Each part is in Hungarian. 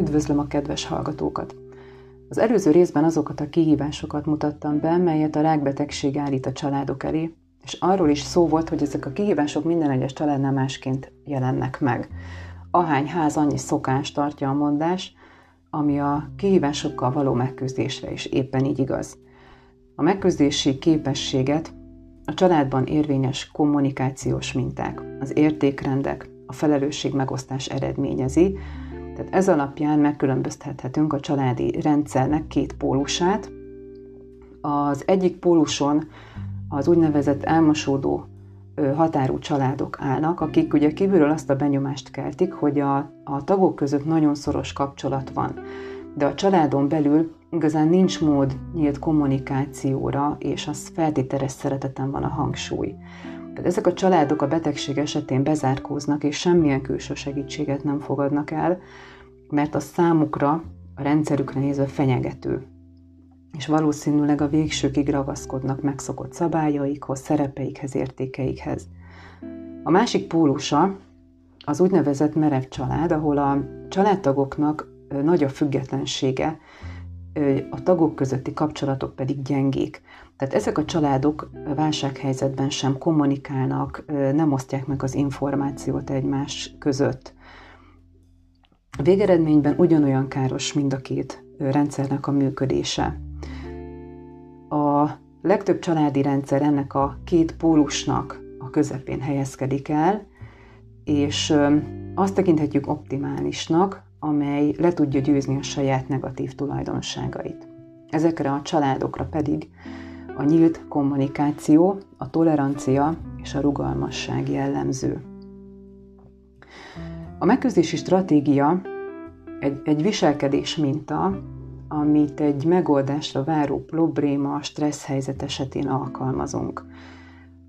Üdvözlöm a kedves hallgatókat! Az előző részben azokat a kihívásokat mutattam be, melyet a rákbetegség állít a családok elé, és arról is szó volt, hogy ezek a kihívások minden egyes családnál másként jelennek meg. Ahány ház, annyi szokás tartja a mondás, ami a kihívásokkal való megküzdésre is éppen így igaz. A megküzdési képességet a családban érvényes kommunikációs minták, az értékrendek, a felelősség megosztás eredményezi, tehát ez alapján megkülönböztethetünk a családi rendszernek két pólusát. Az egyik póluson az úgynevezett elmosódó határú családok állnak, akik ugye kívülről azt a benyomást keltik, hogy a, a tagok között nagyon szoros kapcsolat van, de a családon belül igazán nincs mód nyílt kommunikációra, és az feltételes szereteten van a hangsúly. Tehát ezek a családok a betegség esetén bezárkóznak, és semmilyen külső segítséget nem fogadnak el, mert a számukra, a rendszerükre nézve fenyegető. És valószínűleg a végsőkig ragaszkodnak megszokott szabályaikhoz, szerepeikhez, értékeikhez. A másik pólusa az úgynevezett merev család, ahol a családtagoknak nagy a függetlensége, a tagok közötti kapcsolatok pedig gyengék. Tehát ezek a családok válsághelyzetben sem kommunikálnak, nem osztják meg az információt egymás között. Végeredményben ugyanolyan káros mind a két rendszernek a működése. A legtöbb családi rendszer ennek a két pólusnak a közepén helyezkedik el, és azt tekinthetjük optimálisnak, amely le tudja győzni a saját negatív tulajdonságait. Ezekre a családokra pedig a nyílt kommunikáció, a tolerancia és a rugalmasság jellemző. A megküzdési stratégia egy, egy viselkedés minta, amit egy megoldásra váró probléma, stressz helyzet esetén alkalmazunk.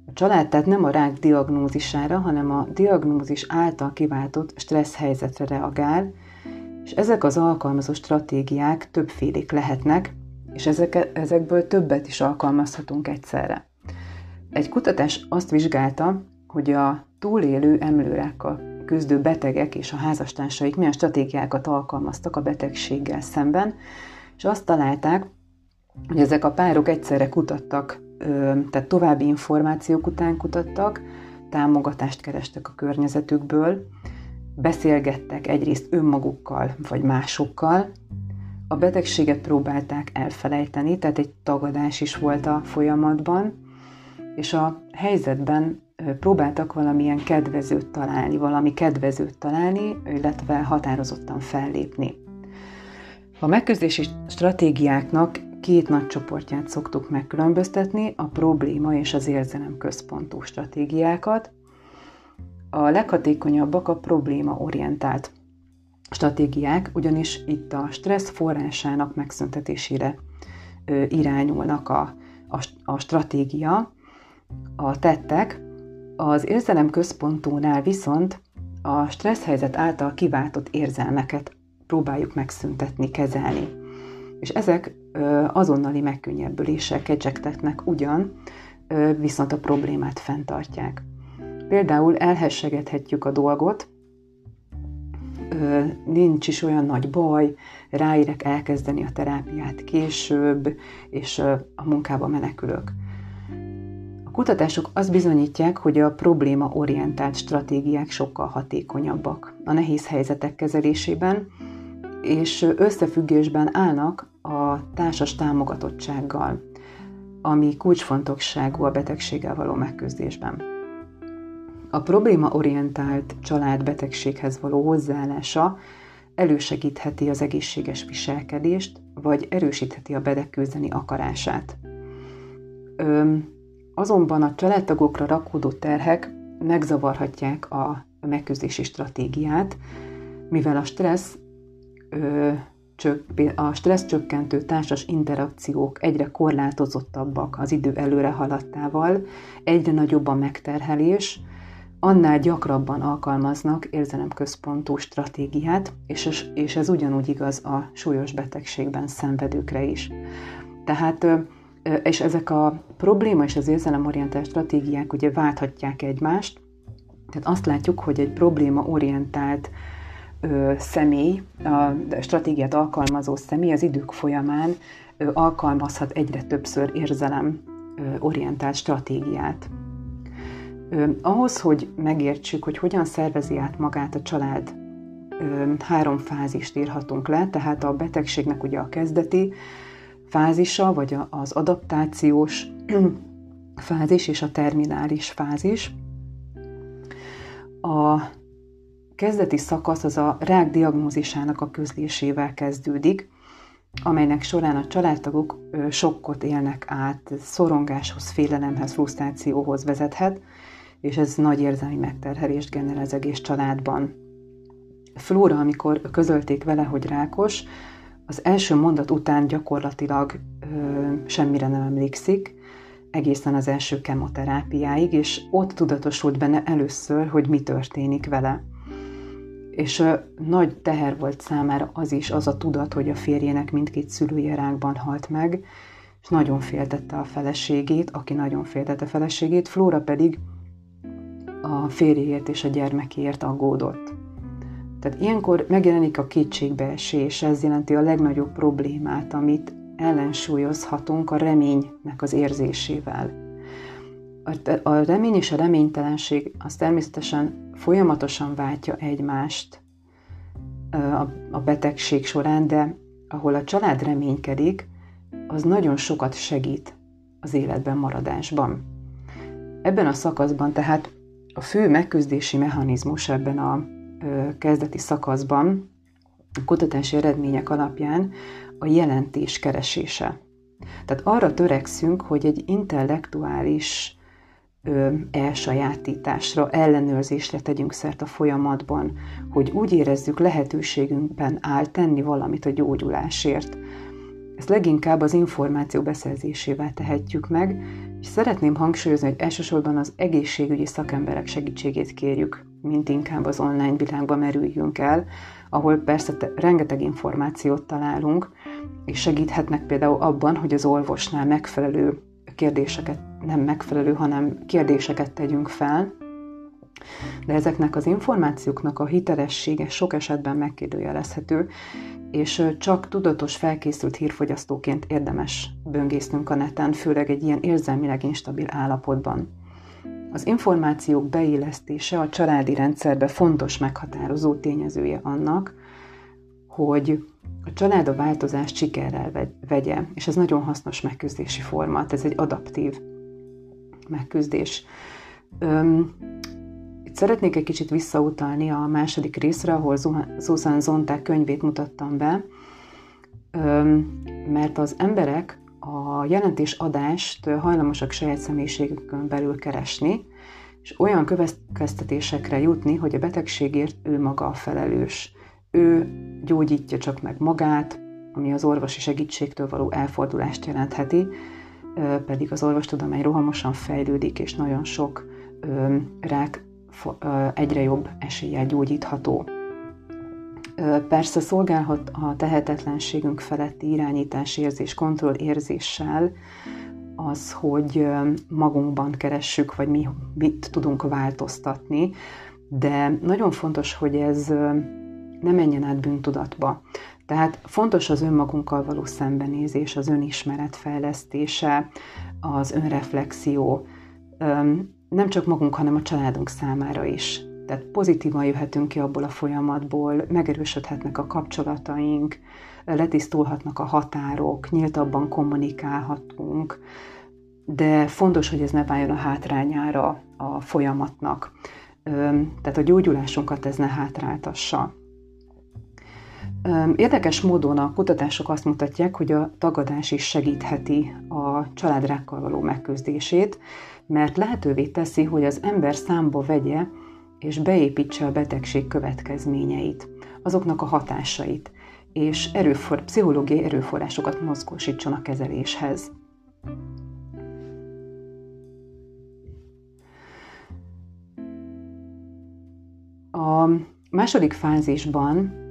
A család tehát nem a rák diagnózisára, hanem a diagnózis által kiváltott stressz helyzetre reagál, és ezek az alkalmazó stratégiák többfélék lehetnek, és ezek, ezekből többet is alkalmazhatunk egyszerre. Egy kutatás azt vizsgálta, hogy a túlélő emlőrákkal küzdő betegek és a házastársaik milyen stratégiákat alkalmaztak a betegséggel szemben, és azt találták, hogy ezek a párok egyszerre kutattak, tehát további információk után kutattak, támogatást kerestek a környezetükből, beszélgettek egyrészt önmagukkal vagy másokkal, a betegséget próbálták elfelejteni, tehát egy tagadás is volt a folyamatban, és a helyzetben próbáltak valamilyen kedvezőt találni, valami kedvezőt találni, illetve határozottan fellépni. A megküzdési stratégiáknak két nagy csoportját szoktuk megkülönböztetni, a probléma és az érzelem központú stratégiákat. A leghatékonyabbak a probléma orientált stratégiák, ugyanis itt a stressz forrásának megszüntetésére irányulnak a, a, a stratégia, a tettek, az érzelem központúnál viszont a stressz helyzet által kiváltott érzelmeket próbáljuk megszüntetni, kezelni. És ezek azonnali megkönnyebbüléssel kecsegtetnek ugyan, viszont a problémát fenntartják. Például elhessegethetjük a dolgot, nincs is olyan nagy baj, ráérek elkezdeni a terápiát később, és a munkába menekülök. A kutatások azt bizonyítják, hogy a probléma-orientált stratégiák sokkal hatékonyabbak a nehéz helyzetek kezelésében, és összefüggésben állnak a társas támogatottsággal, ami kulcsfontosságú a betegséggel való megküzdésben. A probléma-orientált család betegséghez való hozzáállása elősegítheti az egészséges viselkedést, vagy erősítheti a bedeküzdeni akarását. Öm, Azonban a családtagokra rakódó terhek megzavarhatják a megküzdési stratégiát, mivel a stressz, ö, a stressz csökkentő társas interakciók egyre korlátozottabbak az idő előre haladtával, egyre nagyobb a megterhelés, annál gyakrabban alkalmaznak érzelemközpontú stratégiát, és, és ez ugyanúgy igaz a súlyos betegségben szenvedőkre is. Tehát és ezek a probléma és az érzelemorientált stratégiák ugye válthatják egymást, tehát azt látjuk, hogy egy probléma-orientált ö, személy, a stratégiát alkalmazó személy az idők folyamán ö, alkalmazhat egyre többször érzelem orientált stratégiát. Ö, ahhoz, hogy megértsük, hogy hogyan szervezi át magát a család, ö, három fázist írhatunk le, tehát a betegségnek ugye a kezdeti fázisa, vagy az adaptációs fázis és a terminális fázis. A kezdeti szakasz az a rák diagnózisának a közlésével kezdődik, amelynek során a családtagok sokkot élnek át, szorongáshoz, félelemhez, frusztrációhoz vezethet, és ez nagy érzelmi megterhelést generál az egész családban. Flóra, amikor közölték vele, hogy rákos, az első mondat után gyakorlatilag ö, semmire nem emlékszik, egészen az első kemoterápiáig, és ott tudatosult benne először, hogy mi történik vele. És nagy teher volt számára az is, az a tudat, hogy a férjének mindkét szülője rákban halt meg, és nagyon féltette a feleségét, aki nagyon féltette a feleségét, Flóra pedig a férjéért és a gyermekéért aggódott. Tehát ilyenkor megjelenik a kétségbeesés, ez jelenti a legnagyobb problémát, amit ellensúlyozhatunk a reménynek az érzésével. A remény és a reménytelenség az természetesen folyamatosan váltja egymást a betegség során, de ahol a család reménykedik, az nagyon sokat segít az életben maradásban. Ebben a szakaszban tehát a fő megküzdési mechanizmus ebben a kezdeti szakaszban a kutatási eredmények alapján a jelentés keresése. Tehát arra törekszünk, hogy egy intellektuális elsajátításra, ellenőrzésre tegyünk szert a folyamatban, hogy úgy érezzük lehetőségünkben áll tenni valamit a gyógyulásért. Ezt leginkább az információ beszerzésével tehetjük meg, és szeretném hangsúlyozni, hogy elsősorban az egészségügyi szakemberek segítségét kérjük, mint inkább az online világba merüljünk el, ahol persze rengeteg információt találunk, és segíthetnek például abban, hogy az orvosnál megfelelő kérdéseket, nem megfelelő, hanem kérdéseket tegyünk fel, de ezeknek az információknak a hitelessége sok esetben megkérdőjelezhető, és csak tudatos, felkészült hírfogyasztóként érdemes böngésznünk a neten, főleg egy ilyen érzelmileg instabil állapotban. Az információk beillesztése a családi rendszerbe fontos meghatározó tényezője annak, hogy a család a változást sikerrel vegye, és ez nagyon hasznos megküzdési format, ez egy adaptív megküzdés. Öm, itt szeretnék egy kicsit visszautalni a második részre, ahol Susan Zonták könyvét mutattam be, öm, mert az emberek a jelentésadást hajlamosak saját személyiségükön belül keresni, és olyan következtetésekre jutni, hogy a betegségért ő maga a felelős. Ő gyógyítja csak meg magát, ami az orvosi segítségtől való elfordulást jelentheti, pedig az orvostudomány rohamosan fejlődik, és nagyon sok rák egyre jobb eséllyel gyógyítható. Persze szolgálhat a tehetetlenségünk feletti kontroll érzéssel az, hogy magunkban keressük, vagy mi mit tudunk változtatni, de nagyon fontos, hogy ez ne menjen át bűntudatba. Tehát fontos az önmagunkkal való szembenézés, az önismeret fejlesztése, az önreflexió, nem csak magunk, hanem a családunk számára is. Tehát pozitívan jöhetünk ki abból a folyamatból, megerősödhetnek a kapcsolataink, letisztulhatnak a határok, nyíltabban kommunikálhatunk, de fontos, hogy ez ne váljon a hátrányára a folyamatnak. Tehát a gyógyulásunkat ez ne hátráltassa. Érdekes módon a kutatások azt mutatják, hogy a tagadás is segítheti a családrákkal való megküzdését, mert lehetővé teszi, hogy az ember számba vegye és beépítse a betegség következményeit, azoknak a hatásait, és erőfor, pszichológiai erőforrásokat mozgósítson a kezeléshez. A második fázisban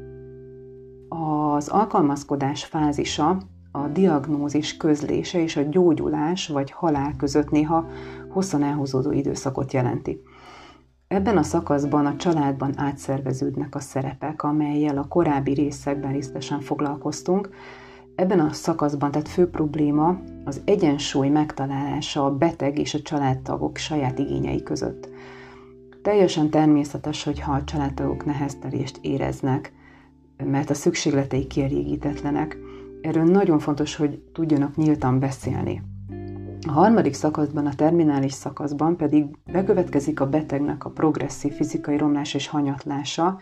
az alkalmazkodás fázisa a diagnózis közlése és a gyógyulás vagy halál között néha hosszan elhúzódó időszakot jelenti. Ebben a szakaszban a családban átszerveződnek a szerepek, amelyel a korábbi részekben részletesen foglalkoztunk. Ebben a szakaszban tehát fő probléma az egyensúly megtalálása a beteg és a családtagok saját igényei között. Teljesen természetes, hogyha a családtagok neheztelést éreznek, mert a szükségletei kielégítetlenek. Erről nagyon fontos, hogy tudjanak nyíltan beszélni. A harmadik szakaszban, a terminális szakaszban pedig bekövetkezik a betegnek a progresszív fizikai romlás és hanyatlása.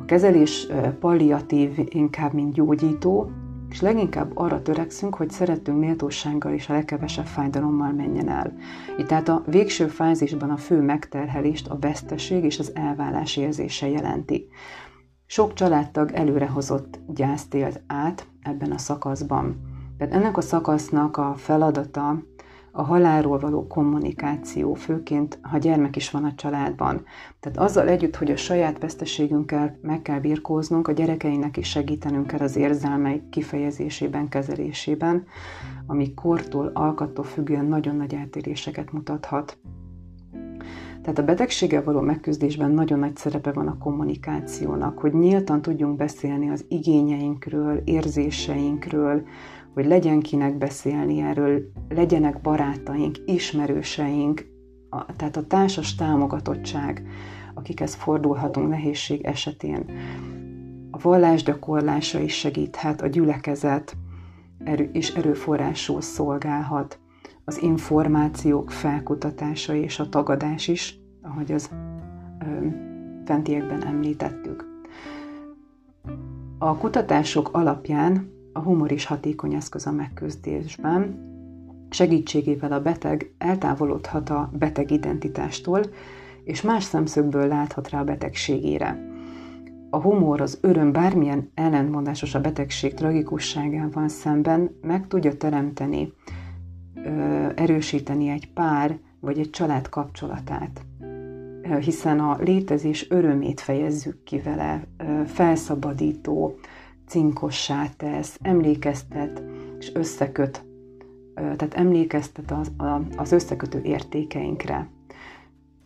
A kezelés palliatív inkább, mint gyógyító, és leginkább arra törekszünk, hogy szeretünk méltósággal és a legkevesebb fájdalommal menjen el. Itt tehát a végső fázisban a fő megterhelést a veszteség és az elvállás érzése jelenti. Sok családtag előrehozott gyászt élt át ebben a szakaszban. Tehát ennek a szakasznak a feladata a halálról való kommunikáció, főként ha gyermek is van a családban. Tehát azzal együtt, hogy a saját veszteségünkkel meg kell birkóznunk, a gyerekeinek is segítenünk kell az érzelmeik kifejezésében, kezelésében, ami kortól, alkattól függően nagyon nagy eltéréseket mutathat. Tehát a betegséggel való megküzdésben nagyon nagy szerepe van a kommunikációnak, hogy nyíltan tudjunk beszélni az igényeinkről, érzéseinkről, hogy legyen kinek beszélni erről, legyenek barátaink, ismerőseink, a, tehát a társas támogatottság, akikhez fordulhatunk nehézség esetén. A vallás gyakorlása is segíthet, a gyülekezet erő, és erőforrásul szolgálhat, az információk felkutatása és a tagadás is, ahogy az ö, fentiekben említettük. A kutatások alapján a humor is hatékony eszköz a megküzdésben. Segítségével a beteg eltávolodhat a beteg identitástól, és más szemszögből láthat rá a betegségére. A humor az öröm bármilyen ellentmondásos a betegség tragikusságával szemben meg tudja teremteni, erősíteni egy pár vagy egy család kapcsolatát hiszen a létezés örömét fejezzük ki vele, felszabadító, cinkossá tesz, emlékeztet és összeköt, tehát emlékeztet az, az összekötő értékeinkre.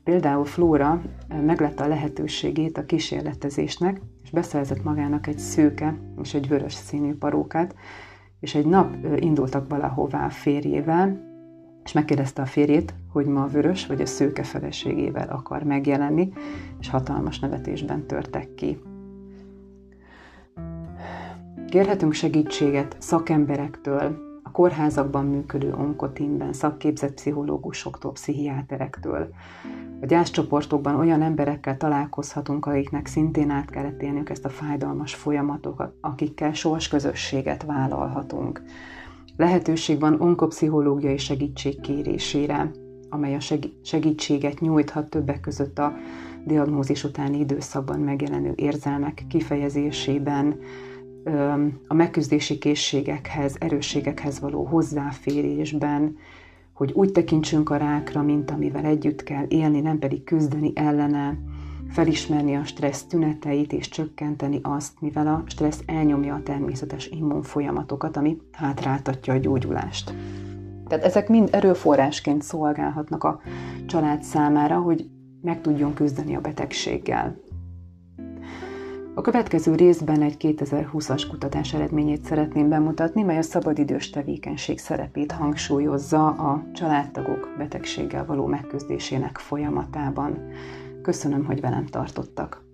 Például Flóra meglette a lehetőségét a kísérletezésnek, és beszerzett magának egy szőke és egy vörös színű parókát, és egy nap indultak valahová a férjével, és megkérdezte a férjét, hogy ma a vörös vagy a szőke feleségével akar megjelenni, és hatalmas nevetésben törtek ki. Kérhetünk segítséget szakemberektől, a kórházakban működő onkotinben, szakképzett pszichológusoktól, pszichiáterektől. A gyászcsoportokban olyan emberekkel találkozhatunk, akiknek szintén át kellett élniük ezt a fájdalmas folyamatokat, akikkel sors közösséget vállalhatunk. Lehetőség van onkopszichológiai segítség kérésére, amely a segítséget nyújthat többek között a diagnózis utáni időszakban megjelenő érzelmek kifejezésében, a megküzdési készségekhez, erősségekhez való hozzáférésben, hogy úgy tekintsünk a rákra, mint amivel együtt kell élni, nem pedig küzdeni ellene, felismerni a stressz tüneteit és csökkenteni azt, mivel a stressz elnyomja a természetes immunfolyamatokat, ami hátráltatja a gyógyulást. Tehát ezek mind erőforrásként szolgálhatnak a család számára, hogy meg tudjon küzdeni a betegséggel. A következő részben egy 2020-as kutatás eredményét szeretném bemutatni, mely a szabadidős tevékenység szerepét hangsúlyozza a családtagok betegséggel való megküzdésének folyamatában. Köszönöm, hogy velem tartottak.